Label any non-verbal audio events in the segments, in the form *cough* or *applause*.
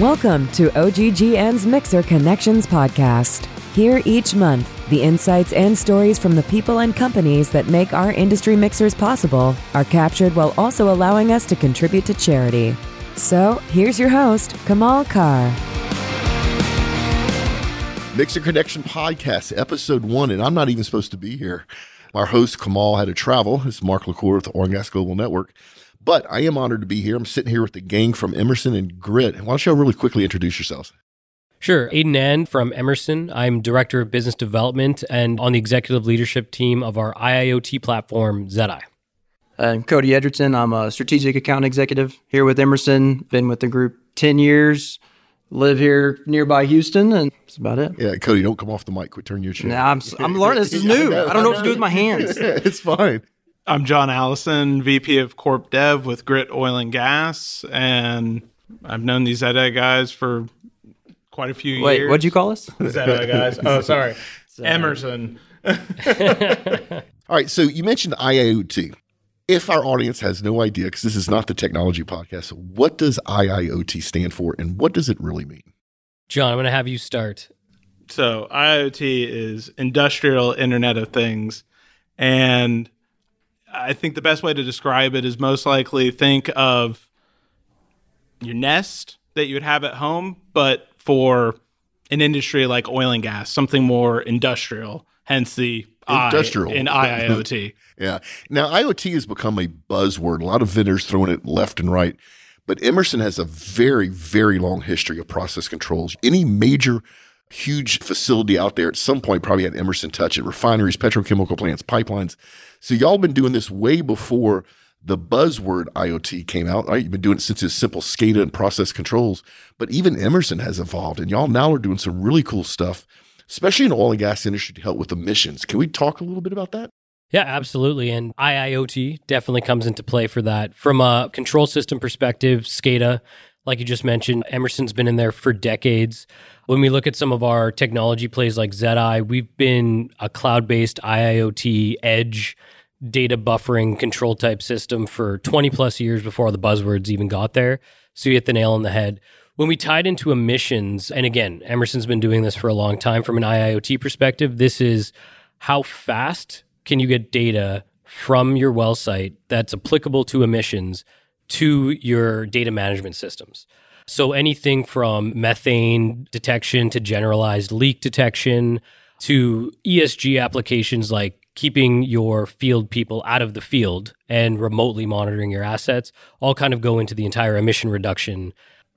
Welcome to OGGN's Mixer Connections podcast. Here each month, the insights and stories from the people and companies that make our industry mixers possible are captured while also allowing us to contribute to charity. So, here's your host, Kamal Kaur. Mixer Connection Podcast, Episode 1, and I'm not even supposed to be here. Our host, Kamal, had to travel. It's Mark LaCour with the Gas Global Network. But I am honored to be here. I'm sitting here with the gang from Emerson and Grit. Why don't y'all really quickly introduce yourselves? Sure. Adin N from Emerson. I'm Director of Business Development and on the executive leadership team of our IIoT platform, Zedi. I'm Cody Edgerton. I'm a strategic account executive here with Emerson. Been with the group 10 years. Live here nearby Houston, and that's about it. Yeah, Cody, don't come off the mic. Quit turning your chair. Nah, I'm, I'm learning. This is new. *laughs* I, know, I don't know, what to do with my hands. *laughs* it's fine. I'm Jon Allison, VP of Corp Dev with Grit Oil and Gas, and I've known these Zedi guys for quite a few Wait, years. what'd you call us? *laughs* Zedi guys. Oh, sorry, Emerson. *laughs* All right, so you mentioned IIoT. If our audience has no idea, because this is not the technology podcast, what does IIoT stand for and what does it really mean? John, I'm going to have you start. So, IoT is Industrial Internet of Things. And I think the best way to describe it is most likely think of your Nest that you would have at home, but for an industry like oil and gas, something more industrial, hence the industrial I in IIoT. *laughs* yeah. Now, IoT has become a buzzword. A lot of vendors throwing it left and right. But Emerson has a very, very long history of process controls. Any major, huge facility out there at some point probably had Emerson touch it refineries, petrochemical plants, pipelines. So, y'all been doing this way before the buzzword IoT came out. Right? You've been doing it since it's simple SCADA and process controls. But even Emerson has evolved, and y'all now are doing some really cool stuff, especially in the oil and gas industry to help with emissions. Can we talk a little bit about that? Yeah, absolutely. And IIoT definitely comes into play for that. From a control system perspective, SCADA, like you just mentioned, Emerson's been in there for decades. When we look at some of our technology plays like Zedi, we've been a cloud based IIoT edge data buffering control type system for 20 plus years before the buzzwords even got there. So you hit the nail on the head. When we tied into emissions, and again, Emerson's been doing this for a long time from an IIoT perspective, this is how fast can you get data from your well site that's applicable to emissions to your data management systems? So anything from methane detection to generalized leak detection to ESG applications like keeping your field people out of the field and remotely monitoring your assets all kind of go into the entire emission reduction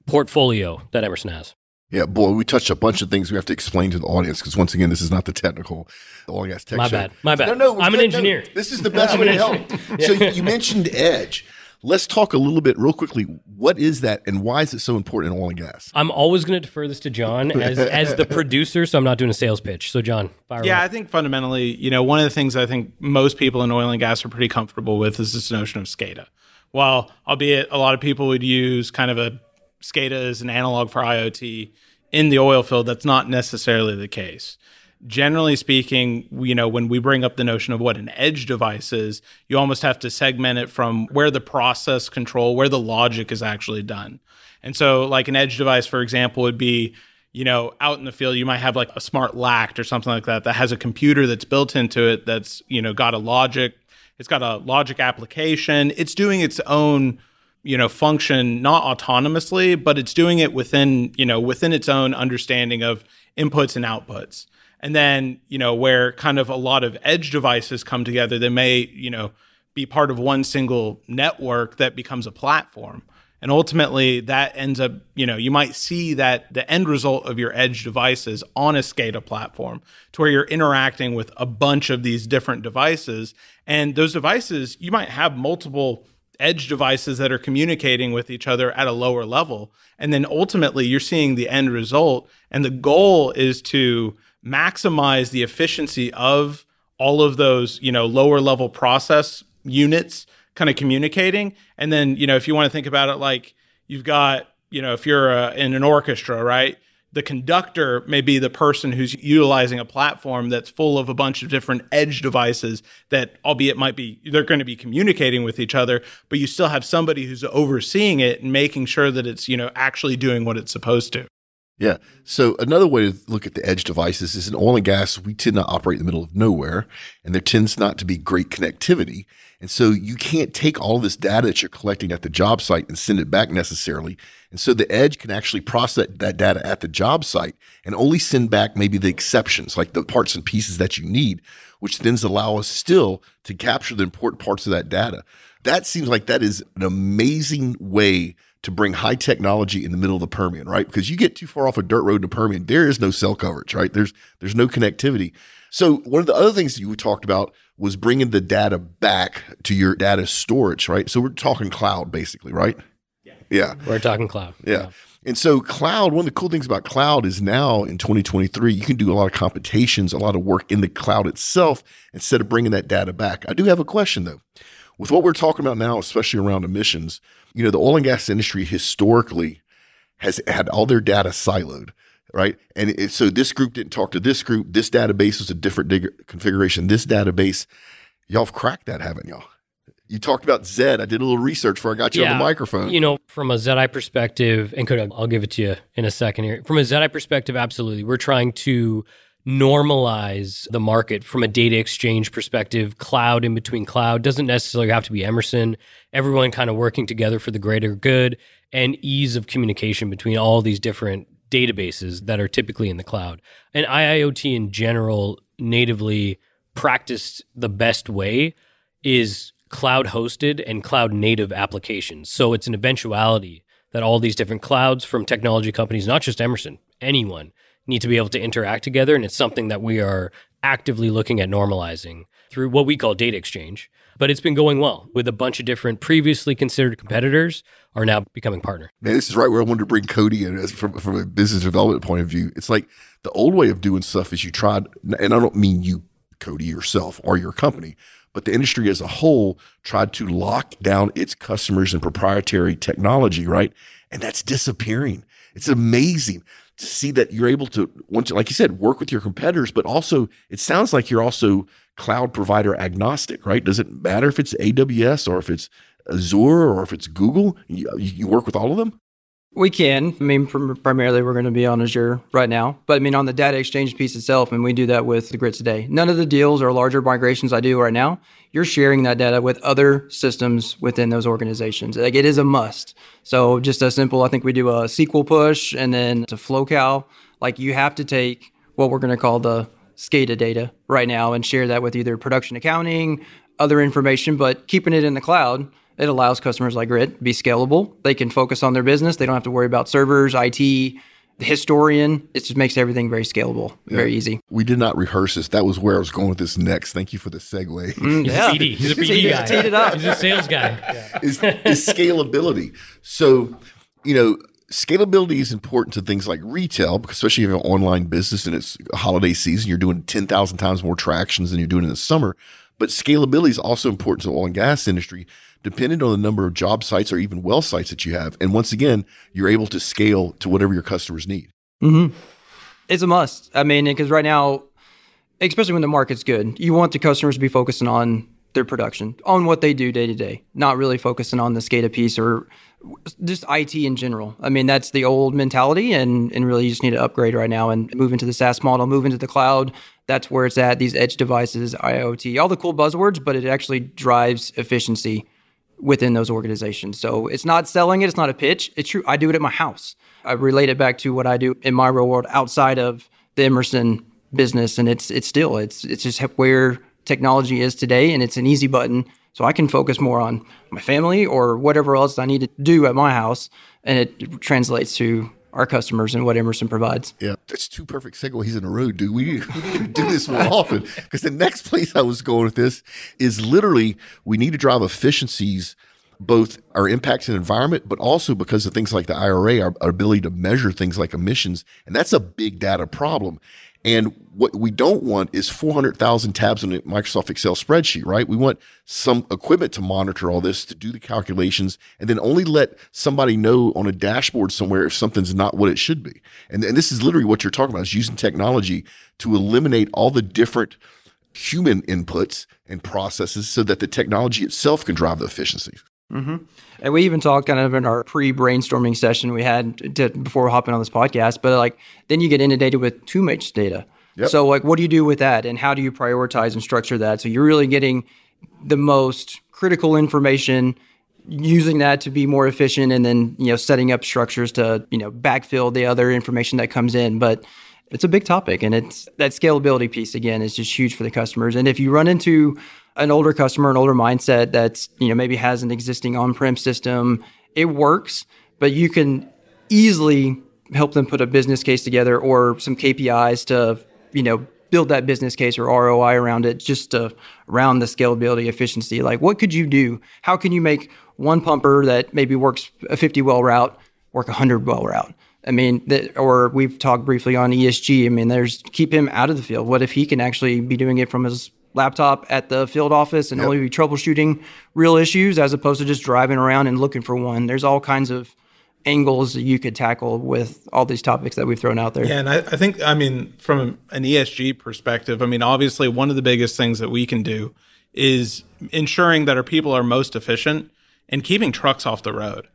portfolio that Emerson has. Yeah, boy, we touched a bunch of things we have to explain to the audience because once again, this is not the technical oil and gas tech My show. bad. My bad. No, no, I'm an no, engineer. no. This is the best way to help. So you *laughs* mentioned edge. Let's talk a little bit real quickly. What is that, and why is it so important in oil and gas? I'm always going to defer this to Jon as as the *laughs* producer, so I'm not doing a sales pitch. So Jon, fire Yeah, away. I think fundamentally, you know, one of the things I think most people in oil and gas are pretty comfortable with is this notion of SCADA. While, albeit a lot of people would use kind of a SCADA as an analog for IoT in the oil field, that's not necessarily the case. Generally speaking, you know, when we bring up the notion of what an edge device is, you almost have to segment it from where the process control, where the logic is actually done. And so, like an edge device, for example, would be you know, out in the field, you might have like a smart lact or something like that that has a computer that's built into it that's, you know, got a logic, it's got a logic application. It's doing its own, you know, function not autonomously, but it's doing it within, you know, within its own understanding of inputs and outputs. And then, you know, where kind of a lot of edge devices come together, they may, you know, be part of one single network that becomes a platform. And ultimately, that ends up, you know, you might see that the end result of your edge devices on a SCADA platform to where you're interacting with a bunch of these different devices. And those devices, you might have multiple edge devices that are communicating with each other at a lower level. And then ultimately, you're seeing the end result. And the goal is to maximize the efficiency of all of those, you know, lower level process units kind of communicating. And then, you know, if you want to think about it like you've got, you know, if you're uh, in an orchestra, right? the conductor may be the person who's utilizing a platform that's full of a bunch of different edge devices that albeit might be they're going to be communicating with each other but you still have somebody who's overseeing it and making sure that it's you know actually doing what it's supposed to Yeah. So another way to look at the edge devices is in oil and gas, we tend to operate in the middle of nowhere and there tends not to be great connectivity. And so you can't take all this data that you're collecting at the job site and send it back necessarily. And so the edge can actually process that data at the job site and only send back maybe the exceptions, like the parts and pieces that you need, which then allow us still to capture the important parts of that data. That seems like that is an amazing way to bring high technology in the middle of the Permian, right? Because you get too far off a dirt road to Permian, there is no cell coverage, right? There's there's no connectivity. So one of the other things that you talked about was bringing the data back to your data storage, right? So we're talking cloud, basically, right? Yeah. Yeah. We're talking cloud. Yeah. And so cloud, one of the cool things about cloud is now in 2023, you can do a lot of computations, a lot of work in the cloud itself instead of bringing that data back. I do have a question though. With what we're talking about now, especially around emissions, you know, the oil and gas industry historically has had all their data siloed, right? And it, so this group didn't talk to this group. This database was a different dig- configuration. This database, y'all have cracked that, haven't y'all? You talked about Zed. I did a little research before I got you on the microphone. You know, from a Zedi perspective, and Cody I'll give it to you in a second here. From a Zedi perspective, absolutely. We're trying to normalize the market from a data exchange perspective. Cloud in between cloud doesn't necessarily have to be Emerson. Everyone kind of working together for the greater good and ease of communication between all these different databases that are typically in the cloud. And IIoT in general, natively practiced the best way is cloud hosted and cloud native applications. So it's an eventuality that all these different clouds from technology companies, not just Emerson, anyone, need to be able to interact together. And it's something that we are actively looking at normalizing through what we call data exchange. But it's been going well with a bunch of different previously considered competitors are now becoming partner. Man, this is right where I wanted to bring Cody in as from, from a business development point of view. It's like the old way of doing stuff is you tried, and I don't mean you, Cody, yourself or your company, but the industry as a whole tried to lock down its customers and proprietary technology, right? And that's disappearing. It's amazing to see that you're able to, once, like you said, work with your competitors, but also it sounds like you're also cloud provider agnostic, right? Does it matter if it's AWS or if it's Azure or if it's Google? You, you work with all of them? We can. I mean, prim- primarily we're going to be on Azure right now, but I mean on the data exchange piece itself, and we do that with the Grit today. None of the deals or larger migrations I do right now, you're sharing that data with other systems within those organizations. Like it is a must. So just as simple, I think we do a SQL push and then to FlowCal. Like you have to take what we're going to call the SCADA data right now and share that with either production accounting, other information, but keeping it in the cloud it allows customers like Grit to be scalable. They can focus on their business. They don't have to worry about servers, IT, historian. It just makes everything very scalable, very easy. We did not rehearse this. That was where I was going with this next. Thank you for the segue. Mm, *laughs* He's a BD. He's a BD Teed guy. teed it up. He's a sales guy. *laughs* is, is scalability. So, you know, scalability is important to things like retail, because especially if you have an online business and it's holiday season, you're doing 10,000 times more tractions than you're doing in the summer. But scalability is also important to the oil and gas industry, depending on the number of job sites or even well sites that you have. And once again, you're able to scale to whatever your customers need. Mm-hmm. It's a must. I mean, because right now, especially when the market's good, you want the customers to be focusing on their production, on what they do day to day, not really focusing on the SCADA piece or just IT in general. I mean, that's the old mentality, and, and really you just need to upgrade right now and move into the SaaS model, move into the cloud. That's where it's at. These edge devices, IoT, all the cool buzzwords, but it actually drives efficiency within those organizations. So it's not selling it, it's not a pitch. It's true. I do it at my house. I relate it back to what I do in my real world outside of the Emerson business and it's it's still it's it's just where technology is today and it's an easy button so I can focus more on my family or whatever else I need to do at my house and it translates to our customers and what Emerson provides. Yeah, that's two perfect segues in a row, dude. We do this more often because the next place I was going with this is literally we need to drive efficiencies, both our impact the environment, but also because of things like the IRA, our, our ability to measure things like emissions, and that's a big data problem. And what we don't want is 400,000 tabs on a Microsoft Excel spreadsheet, right? We want some equipment to monitor all this, to do the calculations, and then only let somebody know on a dashboard somewhere if something's not what it should be. And, and this is literally what you're talking about is using technology to eliminate all the different human inputs and processes so that the technology itself can drive the efficiency. Mm-hmm. And we even talked kind of in our pre-brainstorming session we had to, before hopping on this podcast. But like, then you get inundated with too much data. Yep. So like, what do you do with that, and how do you prioritize and structure that? So you're really getting the most critical information, using that to be more efficient, and then you know setting up structures to you know backfill the other information that comes in. But it's a big topic, and it's that scalability piece again is just huge for the customers. And if you run into an older customer, an older mindset that's you know maybe has an existing on-prem system, it works, but you can easily help them put a business case together or some KPIs to you know build that business case or ROI around it, just to, around the scalability, efficiency. Like, what could you do? How can you make one pumper that maybe works a 50 well route work a 100 well route? I mean, that, or we've talked briefly on ESG. I mean, there's keep him out of the field. What if he can actually be doing it from his laptop at the field office and yep. only be troubleshooting real issues as opposed to just driving around and looking for one. There's all kinds of angles that you could tackle with all these topics that we've thrown out there. Yeah, and I, I think, I mean, from an ESG perspective, I mean, obviously, one of the biggest things that we can do is ensuring that our people are most efficient and keeping trucks off the road.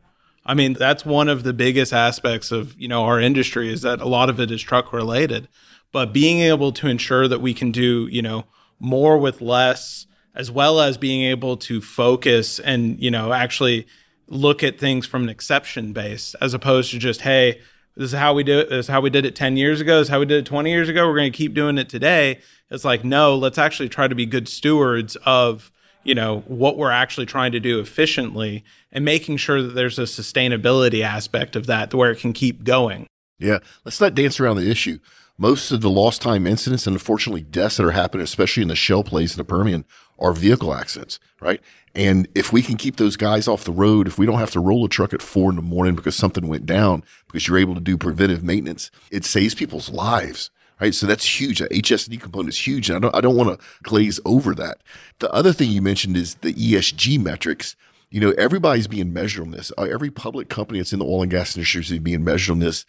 I mean, that's one of the biggest aspects of, you know, our industry is that a lot of it is truck related. But being able to ensure that we can do, you know, more with less, as well as being able to focus and, you know, actually look at things from an exception base as opposed to just, hey, this is how we do it. This is how we did it 10 years ago. This is how we did it 20 years ago. We're going to keep doing it today. It's like, no, let's actually try to be good stewards of, you know, what we're actually trying to do efficiently and making sure that there's a sustainability aspect of that where it can keep going. Yeah. Let's not dance around the issue most of the lost time incidents and unfortunately deaths that are happening, especially in the shale plays in the Permian, are vehicle accidents, right? And if we can keep those guys off the road, if we don't have to roll a truck at four in the morning because something went down, because you're able to do preventive maintenance, it saves people's lives. Right. So that's huge. The HSE component is huge. And I don't, I don't want to glaze over that. The other thing you mentioned is the ESG metrics. You know, everybody's being measured on this. Uh, every public company that's in the oil and gas industry is being measured on this.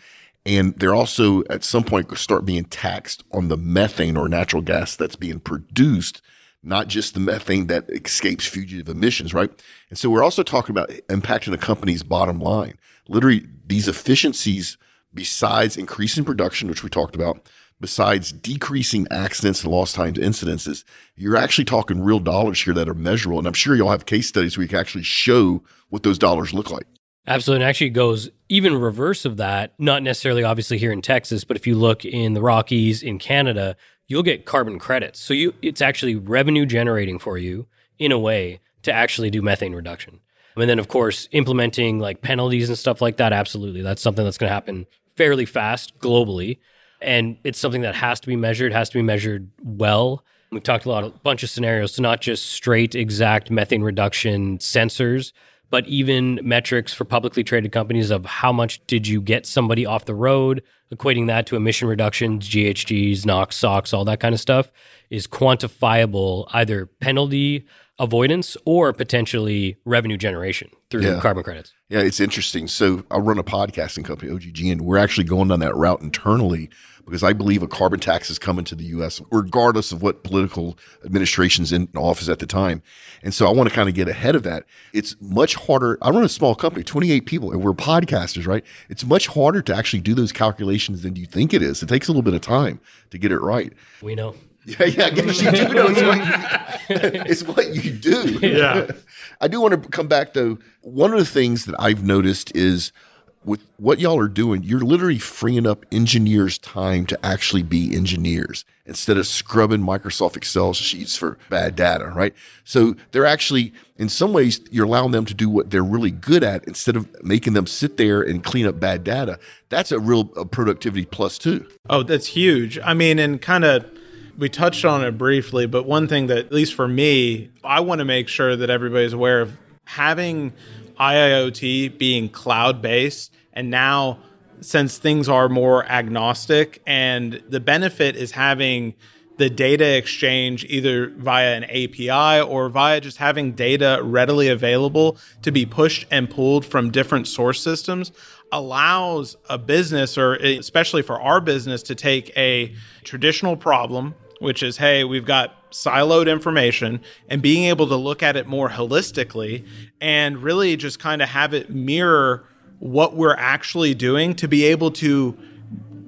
And they're also at some point start being taxed on the methane or natural gas that's being produced, not just the methane that escapes fugitive emissions, right? And so we're also talking about impacting a company's bottom line. Literally, these efficiencies, besides increasing production, which we talked about, besides decreasing accidents and lost times incidences, you're actually talking real dollars here that are measurable. And I'm sure you'll have case studies where you can actually show what those dollars look like. Absolutely. And actually goes even reverse of that, not necessarily obviously here in Texas, but if you look in the Rockies, in Canada, you'll get carbon credits. So you it's actually revenue generating for you in a way to actually do methane reduction. And then of course, implementing like penalties and stuff like that, absolutely. That's something that's going to happen fairly fast globally. And it's something that has to be measured, has to be measured well. We've talked a lot, a bunch of scenarios, so not just straight exact methane reduction sensors, but even metrics for publicly traded companies of how much did you get somebody off the road, equating that to emission reductions, GHGs, NOx, SOx, all that kind of stuff is quantifiable either penalty avoidance or potentially revenue generation through yeah. carbon credits. Yeah, it's interesting. So I run a podcasting company, OGG, and we're actually going down that route internally because I believe a carbon tax is coming to the U.S. regardless of what political administration's in office at the time. And so I want to kind of get ahead of that. It's much harder. I run a small company, 28 people, and we're podcasters, right? It's much harder to actually do those calculations than you think it is. It takes a little bit of time to get it right. We know. Yeah, yeah, I guess you do know. It's what, *laughs* it's what you do. Yeah. *laughs* I do want to come back though. One of the things that I've noticed is with what y'all are doing, you're literally freeing up engineers' time to actually be engineers instead of scrubbing Microsoft Excel sheets for bad data, right? So they're actually, in some ways, you're allowing them to do what they're really good at instead of making them sit there and clean up bad data. That's a real a productivity plus too. Oh, that's huge. I mean, and kind of we touched on it briefly, but one thing that, at least for me, I want to make sure that everybody's aware of having IIoT being cloud based and now since things are more agnostic and the benefit is having the data exchange either via an API or via just having data readily available to be pushed and pulled from different source systems allows a business or especially for our business to take a traditional problem which is hey we've got siloed information and being able to look at it more holistically and really just kind of have it mirror what we're actually doing to be able to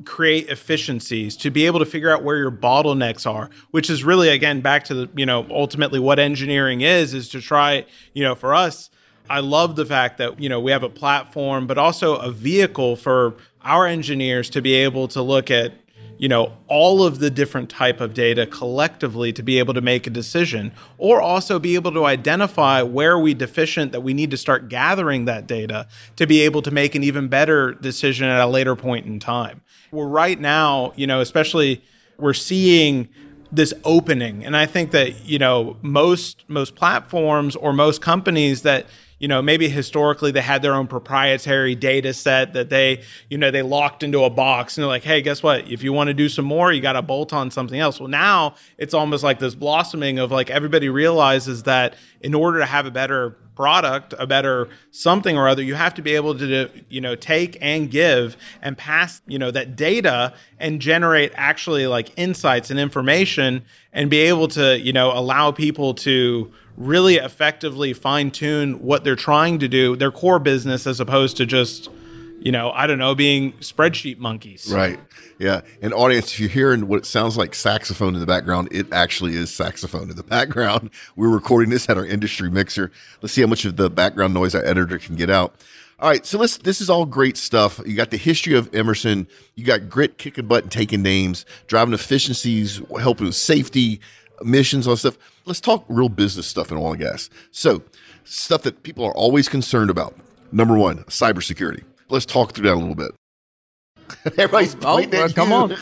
create efficiencies to be able to figure out where your bottlenecks are which is really again back to the you know ultimately what engineering is is to try you know for us i love the fact that you know we have a platform but also a vehicle for our engineers to be able to look at you know all of the different type of data collectively to be able to make a decision or also be able to identify where we deficient that we need to start gathering that data to be able to make an even better decision at a later point in time. We're right now you know especially we're seeing this opening. And i think that you know most most platforms or most companies that you know maybe historically they had their own proprietary data set that they you know they locked into a box and they're like hey guess what? If you want to do some more you got to bolt on something else. Well now it's almost like this blossoming of like everybody realizes that in order to have a better product a better something or other you have to be able to you know take and give and pass you know that data and generate actually like insights and information and be able to you know allow people to really effectively fine tune what they're trying to do, their core business, as opposed to just, you know, I don't know, being spreadsheet monkeys. Right. Yeah. And audience, if you're hearing what sounds like saxophone in the background, it actually is saxophone in the *laughs* background. We're recording this at our industry mixer. Let's see how much of the background noise our editor can get out. All right, so let's. This is all great stuff. You got the history of Emerson. You got grit, kicking butt, and taking names, driving efficiencies, helping with safety, missions, all stuff. Let's talk real business stuff in oil and gas. So, stuff that people are always concerned about. Number one, cybersecurity. Let's talk through that a little bit. *laughs* Everybody's oh, oh well, come on. *laughs*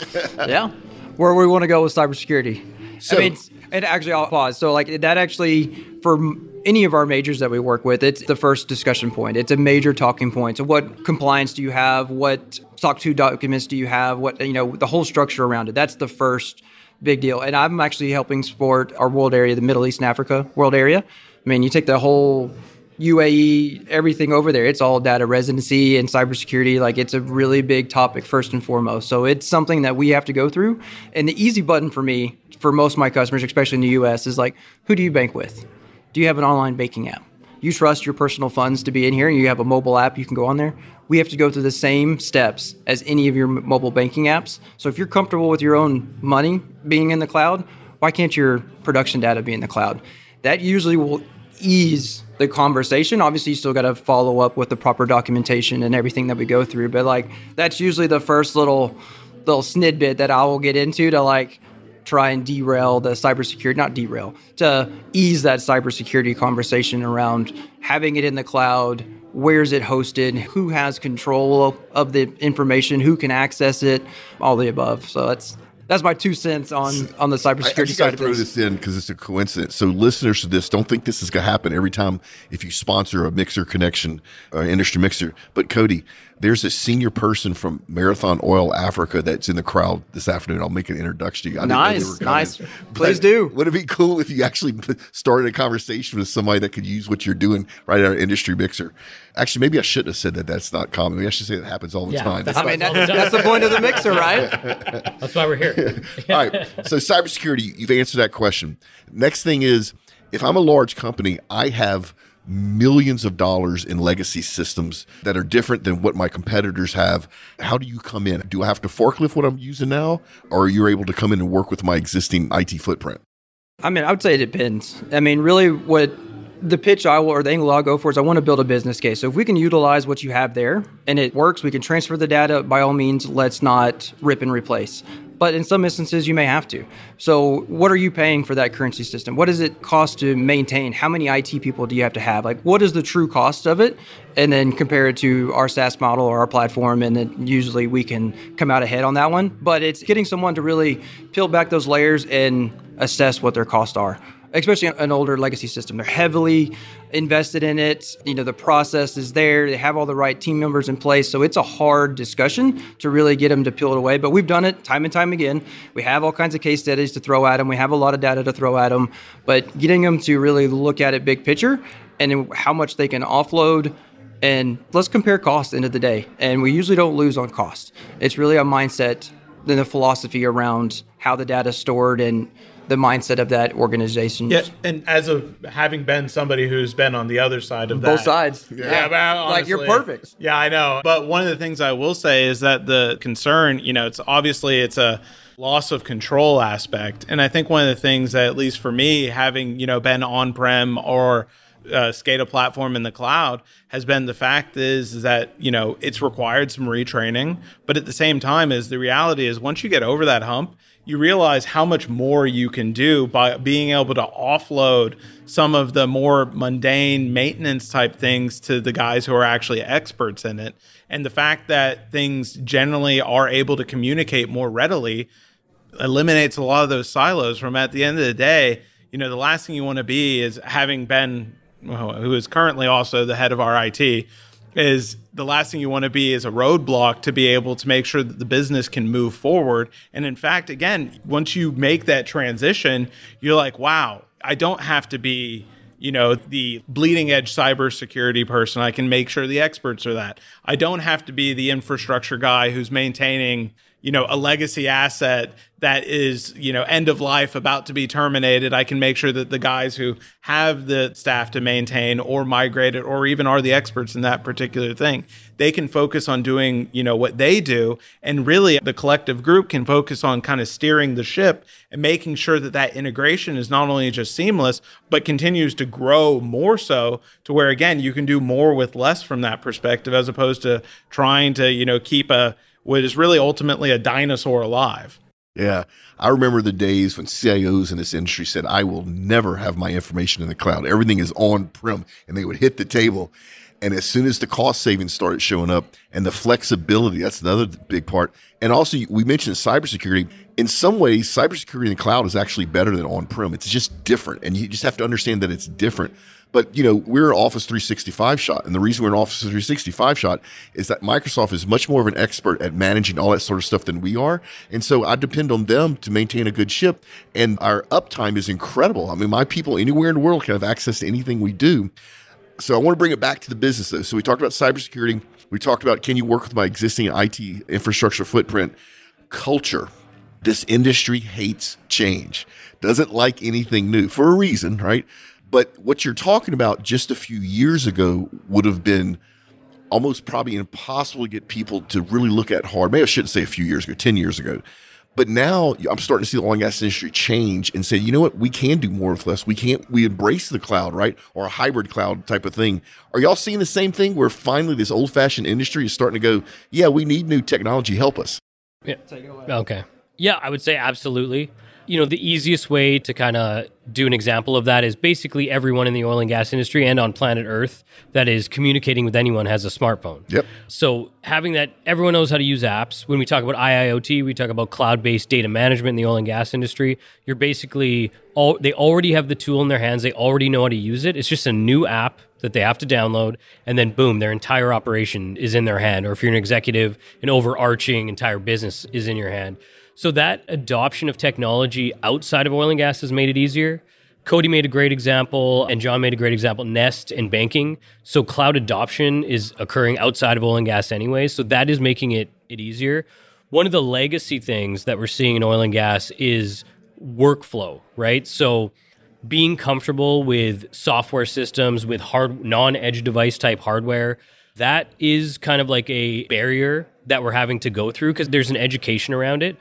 yeah. Where we want to go with cybersecurity. So, I mean, and actually, I'll pause. So, like, that actually, for any of our majors that we work with, it's the first discussion point. It's a major talking point. So, what compliance do you have? What SOC 2 documents do you have? What, you know, the whole structure around it. That's the first big deal. And I'm actually helping support our world area, the Middle East and Africa world area. I mean, you take the whole UAE, everything over there, it's all data residency and cybersecurity. Like it's a really big topic, first and foremost. So it's something that we have to go through. And the easy button for me, for most of my customers, especially in the US, is like, who do you bank with? Do you have an online banking app? You trust your personal funds to be in here and you have a mobile app you can go on there we have to go through the same steps as any of your mobile banking apps. So if you're comfortable with your own money being in the cloud, why can't your production data be in the cloud? That usually will ease the conversation. Obviously, you still got to follow up with the proper documentation and everything that we go through, but like that's usually the first little little snidbit that I will get into to like try and derail the cybersecurity, not derail, to ease that cybersecurity conversation around having it in the cloud, where's it hosted, who has control of the information, who can access it, all the above. So that's that's my two cents on on the cybersecurity I, I side of things. throw this in because it's a coincidence. So listeners to this, don't think this is going to happen every time if you sponsor a mixer connection, uh, industry mixer. But Cody, there's a senior person from Marathon Oil Africa that's in the crowd this afternoon. I'll make an introduction to you. I nice, nice. Please do. Would it be cool if you actually *laughs* started a conversation with somebody that could use what you're doing right at our industry mixer? Actually, maybe I shouldn't have said that. That's not common. Maybe I should say that happens all the yeah, time. I mean, that, that's the point of the mixer, right? *laughs* that's why we're here. *laughs* all right. So, cybersecurity, you've answered that question. Next thing is, if I'm a large company, I have millions of dollars in legacy systems that are different than what my competitors have. How do you come in? Do I have to forklift what I'm using now, or are you able to come in and work with my existing IT footprint? I mean, I would say it depends. I mean, really, what the pitch I will or the angle I'll go for is I want to build a business case. So if we can utilize what you have there and it works, we can transfer the data. By all means, let's not rip and replace but in some instances you may have to. So, what are you paying for that currency system? What does it cost to maintain? How many IT people do you have to have? Like, what is the true cost of it? And then compare it to our SaaS model or our platform, and then usually we can come out ahead on that one. But it's getting someone to really peel back those layers and assess what their costs are especially an older legacy system. They're heavily invested in it. You know, the process is there. They have all the right team members in place. So it's a hard discussion to really get them to peel it away. But we've done it time and time again. We have all kinds of case studies to throw at them. We have a lot of data to throw at them. But getting them to really look at it big picture and how much they can offload and let's compare cost end of the day. And we usually don't lose on cost. It's really a mindset and a philosophy around how the data is stored and the mindset of that organization. Yeah, and as of having been somebody who's been on the other side of both that, sides. Yeah, but like you're perfect. Yeah, I know. But one of the things I will say is that the concern, you know, it's obviously it's a loss of control aspect, and I think one of the things that, at least for me, having you know been on prem or uh, SCADA platform in the cloud has been the fact is, is that you know it's required some retraining, but at the same time, is the reality is once you get over that hump, you realize how much more you can do by being able to offload some of the more mundane maintenance type things to the guys who are actually experts in it. And the fact that things generally are able to communicate more readily eliminates a lot of those silos from at the end of the day, you know, the last thing you want to be is having been who is currently also the head of our IT is the last thing you want to be is a roadblock to be able to make sure that the business can move forward. And in fact, again, once you make that transition, you're like, wow, I don't have to be you know the bleeding edge cybersecurity person i can make sure the experts are that i don't have to be the infrastructure guy who's maintaining you know a legacy asset that is you know end of life about to be terminated i can make sure that the guys who have the staff to maintain or migrate it or even are the experts in that particular thing they can focus on doing you know what they do. And really the collective group can focus on kind of steering the ship and making sure that that integration is not only just seamless but continues to grow more so to where again you can do more with less from that perspective as opposed to trying to you know keep a what is really ultimately a dinosaur alive Yeah. I remember the days when CIOs in this industry said, I will never have my information in the cloud. Everything is on prem. And they would hit the table. And as soon as the cost savings started showing up and the flexibility, that's another big part. And also, we mentioned cybersecurity. In some ways, cybersecurity in the cloud is actually better than on prem. It's just different. And you just have to understand that it's different. But you know, we're an Office 365 shot, and the reason we're an Office 365 shot is that Microsoft is much more of an expert at managing all that sort of stuff than we are, and so I depend on them to maintain a good ship. And our uptime is incredible. I mean, my people anywhere in the world can have access to anything we do. So I want to bring it back to the business though. So we talked about cybersecurity. We talked about can you work with my existing IT infrastructure footprint? Culture. This industry hates change, doesn't like anything new for a reason, right? But what you're talking about just a few years ago would have been almost probably impossible to get people to really look at hard. Maybe I shouldn't say a few years ago, 10 years ago. But now I'm starting to see the oil and gas industry change and say, you know what, we can do more with less. We can't, we embrace the cloud, right? Or a hybrid cloud type of thing. Are y'all seeing the same thing where finally this old fashioned industry is starting to go, yeah, we need new technology. Help us. Yeah. Take it away. Okay. Yeah, I would say absolutely. You know, the easiest way to kind of do an example of that is basically everyone in the oil and gas industry and on planet Earth that is communicating with anyone has a smartphone. Yep. So having that, everyone knows how to use apps. When we talk about IIoT, we talk about cloud-based data management in the oil and gas industry. You're basically all they already have the tool in their hands. They already know how to use it. It's just a new app that they have to download, and then boom, their entire operation is in their hand. Or if you're an executive, an overarching entire business is in your hand. So that adoption of technology outside of oil and gas has made it easier. Cody made a great example, and Jon made a great example. Nest and banking. So cloud adoption is occurring outside of oil and gas anyway. So that is making it it easier. One of the legacy things that we're seeing in oil and gas is workflow, right? So being comfortable with software systems, with hard non-edge device type hardware, that is kind of like a barrier that we're having to go through because there's an education around it.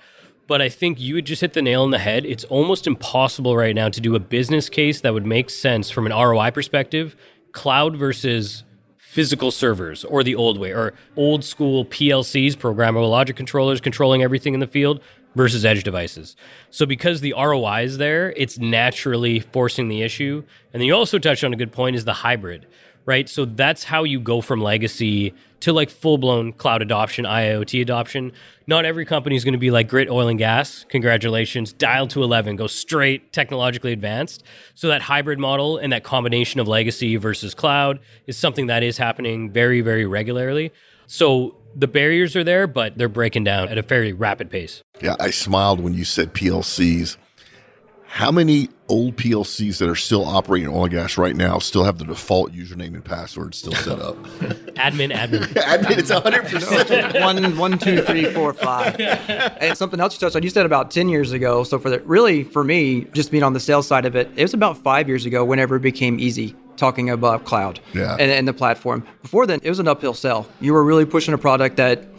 But I think you would just hit the nail on the head. It's almost impossible right now to do a business case that would make sense from an ROI perspective, cloud versus physical servers or the old way, or old school PLCs, programmable logic controllers controlling everything in the field versus edge devices. So because the ROI is there, it's naturally forcing the issue. And then you also touched on a good point is the hybrid, right? So that's how you go from legacy to like full blown cloud adoption, IoT adoption. Not every company is going to be like Grit Oil and Gas. Congratulations, dial to 11, go straight technologically advanced. So that hybrid model and that combination of legacy versus cloud is something that is happening very, very regularly. So the barriers are there, but they're breaking down at a very rapid pace. Yeah, I smiled when you said PLCs. How many old PLCs that are still operating oil and gas right now still have the default username and password still set up? *laughs* admin, admin. *laughs* admin, it's 100%. *laughs* one, one, two, three, four, five. And something else you touched on, you said about 10 years ago. So for the really, for me, just being on the sales side of it, it was about five years ago whenever it became easy talking about cloud yeah. and, and the platform. Before then, it was an uphill sell. You were really pushing a product that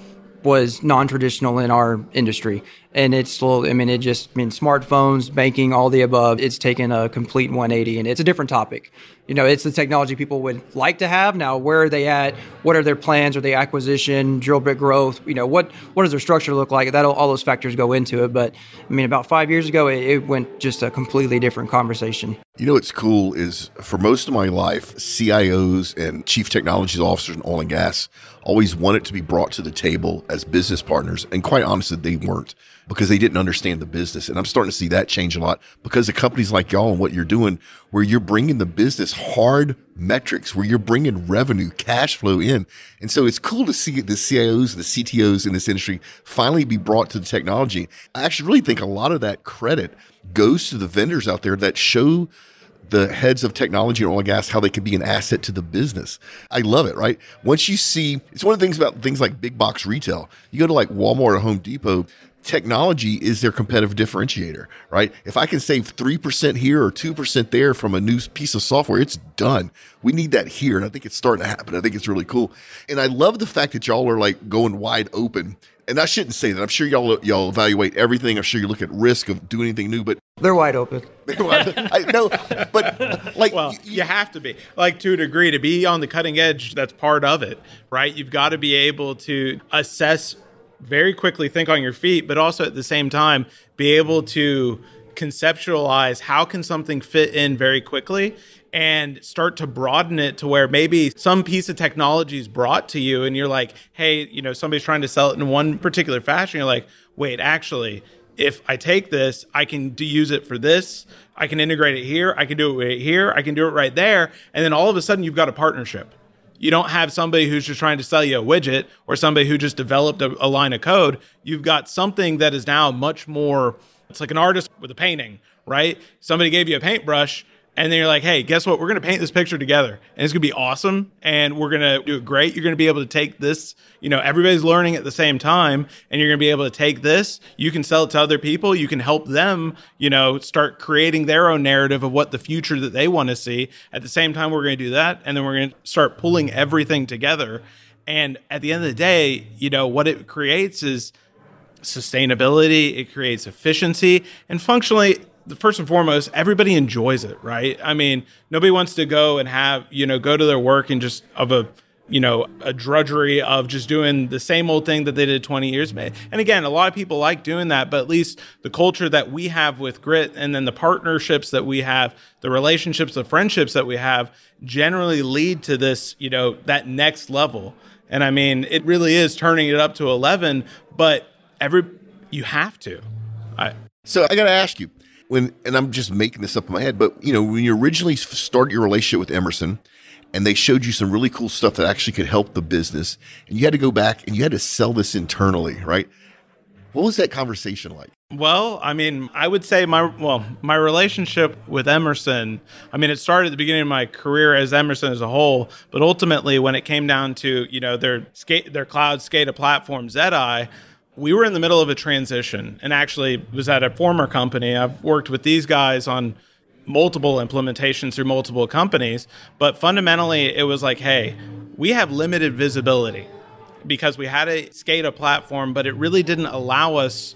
was non-traditional in our industry. And it's i mean it just I mean smartphones banking all the above it's taken a complete 180 and it's a different topic you know it's the technology people would like to have. Now where are they at? What are their plans? Are they acquisition drill bit growth? You know what what does their structure look like? That all those factors go into it. But i mean about five years ago it, it went just a completely different conversation. You know what's cool is for most of my life cios and chief technology officers in oil and gas always wanted to be brought to the table as business partners. And quite honestly, they weren't because they didn't understand the business. And I'm starting to see that change a lot because of companies like y'all and what you're doing, where you're bringing the business hard metrics, where you're bringing revenue, cash flow in. And so it's cool to see the CIOs, the CTOs in this industry finally be brought to the technology. I actually really think a lot of that credit goes to the vendors out there that show the heads of technology and oil and gas how they can be an asset to the business. I love it, right? Once you see, it's one of the things about things like big box retail. You go to like Walmart or Home Depot, technology is their competitive differentiator, right? If I can save 3% here or 2% there from a new piece of software, it's done. We need that here. And I think it's starting to happen. I think it's really cool. And I love the fact that y'all are like going wide open. And I shouldn't say that. I'm sure y'all y'all evaluate everything. I'm sure you look at risk of doing anything new, but they're wide open. *laughs* I know, but like, well, you, you have to be like to a degree to be on the cutting edge. That's part of it, right? You've got to be able to assess very quickly, think on your feet, but also at the same time be able to conceptualize how can something fit in very quickly and start to broaden it to where maybe some piece of technology is brought to you and you're like, hey, you know, somebody's trying to sell it in one particular fashion. You're like, wait, actually, if I take this, I can do, use it for this. I can integrate it here. I can do it right here. I can do it right there. And then all of a sudden, you've got a partnership. You don't have somebody who's just trying to sell you a widget or somebody who just developed a, a line of code. You've got something that is now much more, it's like an artist with a painting, right? Somebody gave you a paintbrush and then you're like, hey, guess what? We're going to paint this picture together and it's going to be awesome and we're going to do it great. You're going to be able to take this, you know, everybody's learning at the same time and you're going to be able to take this. You can sell it to other people. You can help them, you know, start creating their own narrative of what the future that they want to see. At the same time, we're going to do that. And then we're going to start pulling everything together. And at the end of the day, you know, what it creates is sustainability, it creates efficiency, and functionally, first and foremost, everybody enjoys it, right? I mean, nobody wants to go and have, you know, go to their work and just of a, you know, a drudgery of just doing the same old thing that they did 20 years ago. And again, a lot of people like doing that, but at least the culture that we have with grit and then the partnerships that we have, the relationships, the friendships that we have generally lead to this, you know, that next level. And I mean, it really is turning it up to 11, but every, you have to. I, so I got to ask you, when and I'm just making this up in my head, but you know, when you originally started your relationship with Emerson and they showed you some really cool stuff that actually could help the business, and you had to go back and you had to sell this internally, right? What was that conversation like? Well, I mean, I would say my well, my relationship with Emerson, I mean, it started at the beginning of my career as Emerson as a whole, but ultimately when it came down to, you know, their skate their cloud SCADA platform ZEDI, we were in the middle of a transition and actually was at a former company. I've worked with these guys on multiple implementations through multiple companies, but fundamentally it was like, hey, we have limited visibility because we had a SCADA platform, but it really didn't allow us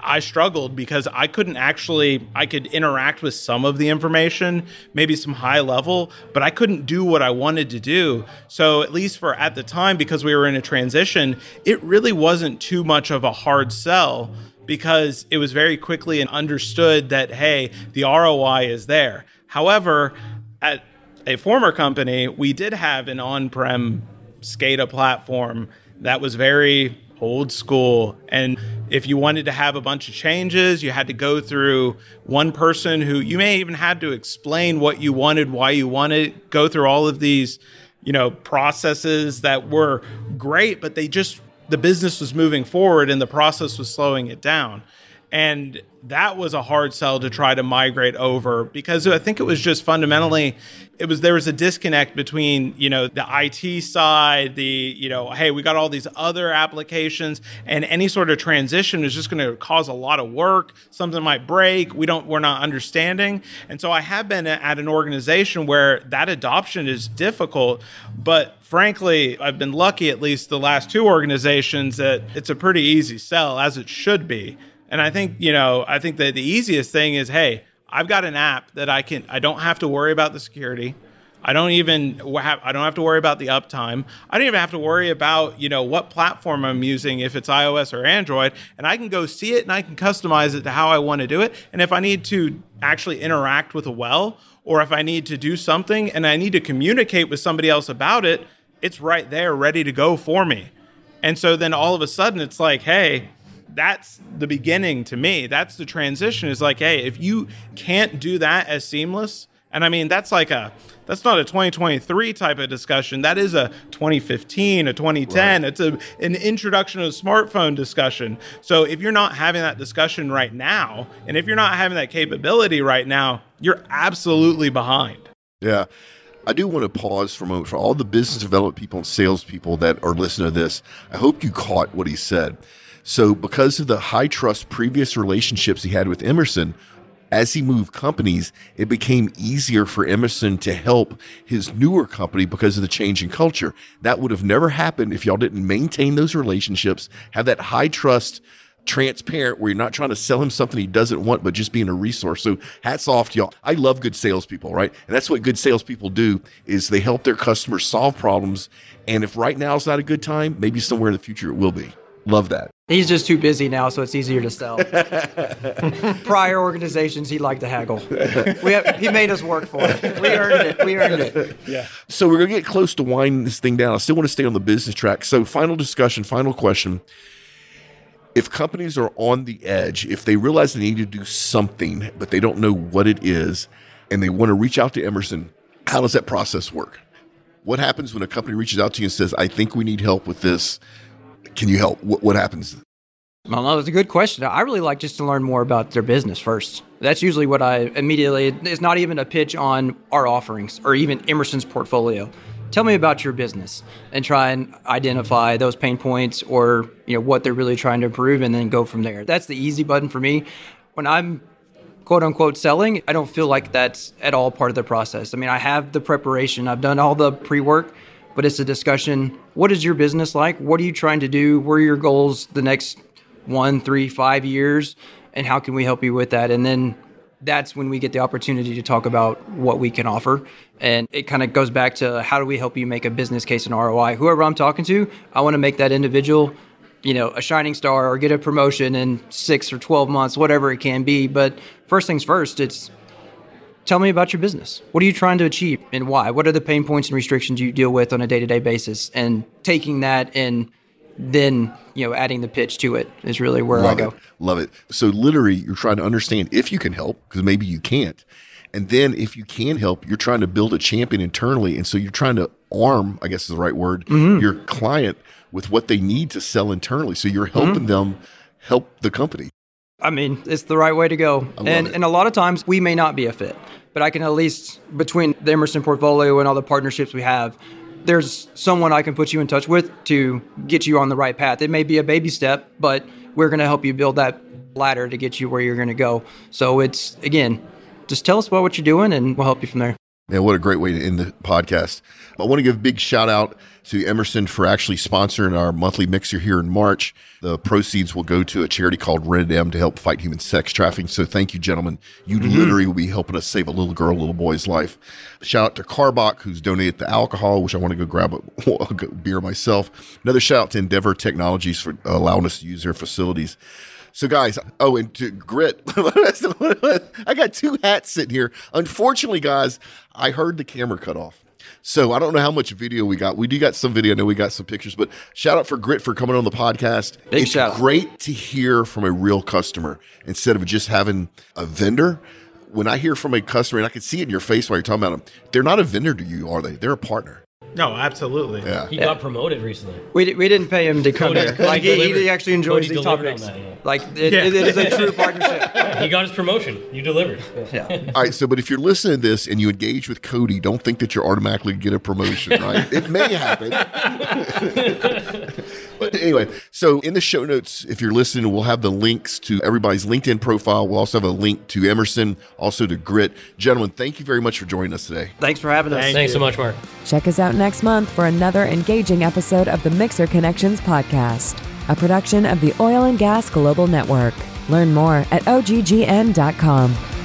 I struggled because I couldn't actually I could interact with some of the information, maybe some high level, but I couldn't do what I wanted to do. So at least for at the time because we were in a transition, it really wasn't too much of a hard sell because it was very quickly and understood that hey, the ROI is there. However, at a former company, we did have an on prem SCADA platform that was very old school. And if you wanted to have a bunch of changes, you had to go through one person who you may even had to explain what you wanted, why you wanted, go through all of these, you know, processes that were great, but they just the business was moving forward and the process was slowing it down. And that was a hard sell to try to migrate over because I think it was just fundamentally it was there was a disconnect between you know the IT side the you know hey we got all these other applications and any sort of transition is just going to cause a lot of work. Something might break. We don't we're not understanding. And so I have been at an organization where that adoption is difficult but frankly I've been lucky at least the last two organizations that it's a pretty easy sell as it should be. And I think, you know, I think that the easiest thing is, hey, I've got an app that I can I don't have to worry about the security. I don't even have I don't have to worry about the uptime. I don't even have to worry about, you know, what platform I'm using if it's iOS or Android, and I can go see it and I can customize it to how I want to do it. And if I need to actually interact with a well or if I need to do something and I need to communicate with somebody else about it, it's right there ready to go for me. And so then all of a sudden it's like, hey, that's the beginning to me. That's the transition. Is like, hey, if you can't do that as seamless, and I mean that's like a that's not a 2023 type of discussion. That is a 2015, a 2010. Right. It's a an introduction to a smartphone discussion. So if you're not having that discussion right now, and if you're not having that capability right now, you're absolutely behind. Yeah. I do want to pause for a moment for all the business development people and salespeople that are listening to this. I hope you caught what he said. So, because of the high trust previous relationships he had with Emerson, as he moved companies, it became easier for Emerson to help his newer company because of the change in culture. That would have never happened if y'all didn't maintain those relationships, have that high trust, transparent, where you're not trying to sell him something he doesn't want, but just being a resource. So hats off to y'all. I love good salespeople, right? And that's what good salespeople do is they help their customers solve problems. And if right now is not a good time, maybe somewhere in the future it will be. Love that. He's just too busy now, so it's easier to sell. *laughs* Prior organizations, he'd like to haggle. We have, he made us work for it. We earned it. We earned it. Yeah. So we're gonna get close to winding this thing down. I still want to stay on the business track. So final discussion, final question. If companies are on the edge, if they realize they need to do something, but they don't know what it is, and they want to reach out to Emerson, how does that process work? What happens when a company reaches out to you and says, "I think we need help with this"? Can you help? What, what happens? Well, no, that's a good question. I really like just to learn more about their business first. That's usually what I immediately. It's not even a pitch on our offerings or even Emerson's portfolio. Tell me about your business and try and identify those pain points or you know what they're really trying to improve, and then go from there. That's the easy button for me. When I'm quote unquote selling, I don't feel like that's at all part of the process. I mean, I have the preparation, I've done all the pre work but it's a discussion. What is your business like? What are you trying to do? What are your goals the next one, three, five years? And how can we help you with that? And then that's when we get the opportunity to talk about what we can offer. And it kind of goes back to how do we help you make a business case and ROI? Whoever I'm talking to, I want to make that individual, you know, a shining star or get a promotion in six or 12 months, whatever it can be. But first things first, it's tell me about your business. What are you trying to achieve and why? What are the pain points and restrictions you deal with on a day to day basis? And taking that and then you know adding the pitch to it is really where Love I go. It. Love it. So literally, you're trying to understand if you can help because maybe you can't, and then if you can help, you're trying to build a champion internally, and so you're trying to arm, I guess is the right word, mm-hmm. your client with what they need to sell internally. So you're helping mm-hmm. them help the company. I mean, it's the right way to go. And, and a lot of times we may not be a fit, but I can at least, between the Emerson portfolio and all the partnerships we have, there's someone I can put you in touch with to get you on the right path. It may be a baby step, but we're going to help you build that ladder to get you where you're going to go. So it's, again, just tell us about what you're doing and we'll help you from there. Man, what a great way to end the podcast. I want to give a big shout out to Emerson for actually sponsoring our monthly mixer here in March. The proceeds will go to a charity called Red M to help fight human sex trafficking. So thank you, gentlemen. You mm-hmm. literally will be helping us save a little girl, little boy's life. Shout out to Karbach, who's donated the alcohol, which I want to go grab a, *laughs* a beer myself. Another shout out to Endeavor Technologies for allowing us to use their facilities. So, guys, oh, and to grit, *laughs* I got two hats sitting here. Unfortunately, guys, I heard the camera cut off. So I don't know how much video we got. We do got some video. I know we got some pictures, but shout out for Grit for coming on the podcast. Big it's shout great to hear from a real customer instead of just having a vendor. When I hear from a customer, and I can see it in your face while you're talking about them, they're not a vendor to you, are they? They're a partner. No, absolutely. Yeah. He got promoted recently. We, di- we didn't pay him to come Cody- here. Like he, he actually enjoys Cody these topics. that, yeah. Like it, Yeah. it, it is a true partnership. He got his promotion. You delivered. Yeah. All right. So, but if you're listening to this and you engage with Cody, don't think that you're automatically going to get a promotion, right? it may happen. *laughs* but anyway, so in the show notes, if you're listening, we'll have the links to everybody's LinkedIn profile. We'll also have a link to Emerson, also to Grit. Gentlemen, thank you very much for joining us today. Thanks for having us. Thank Thanks you. so much, Mark. Check us out next month for another engaging episode of the Mixer Connections podcast, a production of the Oil and Gas Global Network. Learn more at oggn.com.